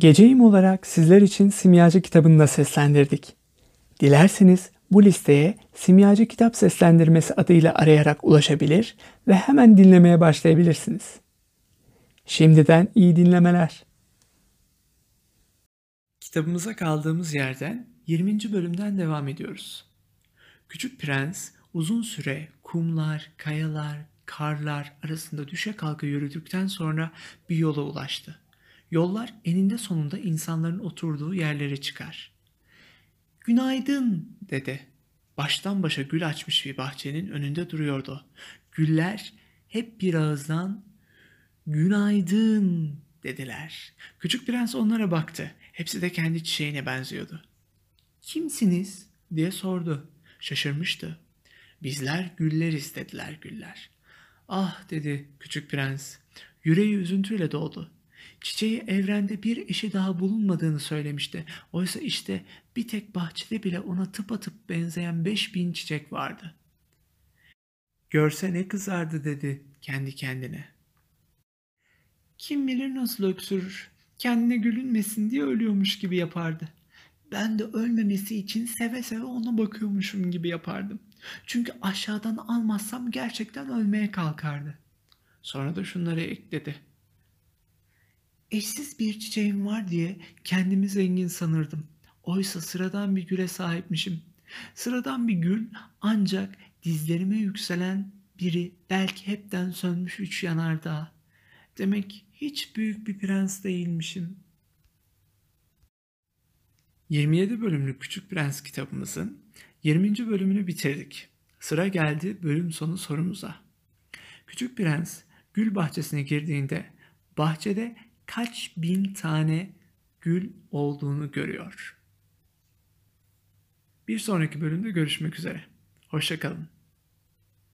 Geceyim olarak sizler için Simyacı kitabını da seslendirdik. Dilerseniz bu listeye Simyacı Kitap Seslendirmesi adıyla arayarak ulaşabilir ve hemen dinlemeye başlayabilirsiniz. Şimdiden iyi dinlemeler. Kitabımıza kaldığımız yerden 20. bölümden devam ediyoruz. Küçük Prens uzun süre kumlar, kayalar, karlar arasında düşe kalka yürüdükten sonra bir yola ulaştı. Yollar eninde sonunda insanların oturduğu yerlere çıkar. Günaydın dedi. Baştan başa gül açmış bir bahçenin önünde duruyordu. Güller hep bir ağızdan günaydın dediler. Küçük prens onlara baktı. Hepsi de kendi çiçeğine benziyordu. Kimsiniz diye sordu. Şaşırmıştı. Bizler gülleriz dediler güller. Ah dedi küçük prens. Yüreği üzüntüyle doldu. Çiçeği evrende bir eşi daha bulunmadığını söylemişti. Oysa işte bir tek bahçede bile ona tıpatıp benzeyen beş bin çiçek vardı. Görse ne kızardı dedi kendi kendine. Kim bilir nasıl öksürür. Kendine gülünmesin diye ölüyormuş gibi yapardı. Ben de ölmemesi için seve seve ona bakıyormuşum gibi yapardım. Çünkü aşağıdan almazsam gerçekten ölmeye kalkardı. Sonra da şunları ekledi. Eşsiz bir çiçeğim var diye kendimi zengin sanırdım. Oysa sıradan bir güle sahipmişim. Sıradan bir gül ancak dizlerime yükselen biri belki hepten sönmüş üç yanardağ. Demek hiç büyük bir prens değilmişim. 27 bölümlük Küçük Prens kitabımızın 20. bölümünü bitirdik. Sıra geldi bölüm sonu sorumuza. Küçük Prens gül bahçesine girdiğinde bahçede kaç bin tane gül olduğunu görüyor. Bir sonraki bölümde görüşmek üzere. Hoşçakalın.